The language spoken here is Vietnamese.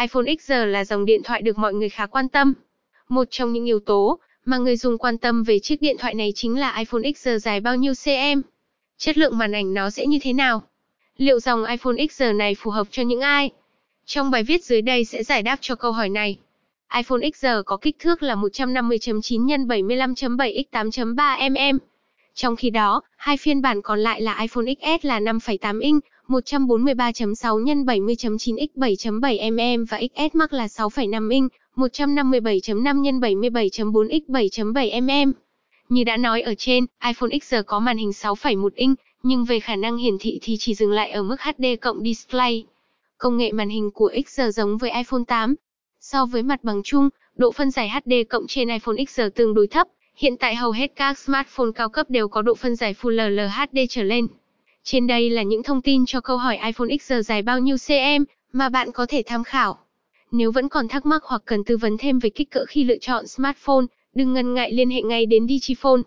iPhone XR là dòng điện thoại được mọi người khá quan tâm. Một trong những yếu tố mà người dùng quan tâm về chiếc điện thoại này chính là iPhone XR dài bao nhiêu cm. Chất lượng màn ảnh nó sẽ như thế nào? Liệu dòng iPhone XR này phù hợp cho những ai? Trong bài viết dưới đây sẽ giải đáp cho câu hỏi này. iPhone XR có kích thước là 150.9 x 75.7 x 8.3 mm. Trong khi đó, hai phiên bản còn lại là iPhone XS là 5,8 inch, 143.6 x 70.9 x 7.7 mm và XS Max là 6,5 inch, 157.5 x 77.4 x 7.7 mm. Như đã nói ở trên, iPhone XR có màn hình 6,1 inch, nhưng về khả năng hiển thị thì chỉ dừng lại ở mức HD cộng display. Công nghệ màn hình của XR giống với iPhone 8. So với mặt bằng chung, độ phân giải HD cộng trên iPhone XR tương đối thấp. Hiện tại hầu hết các smartphone cao cấp đều có độ phân giải Full LHD trở lên. Trên đây là những thông tin cho câu hỏi iPhone X giờ dài bao nhiêu cm mà bạn có thể tham khảo. Nếu vẫn còn thắc mắc hoặc cần tư vấn thêm về kích cỡ khi lựa chọn smartphone, đừng ngần ngại liên hệ ngay đến Digiphone.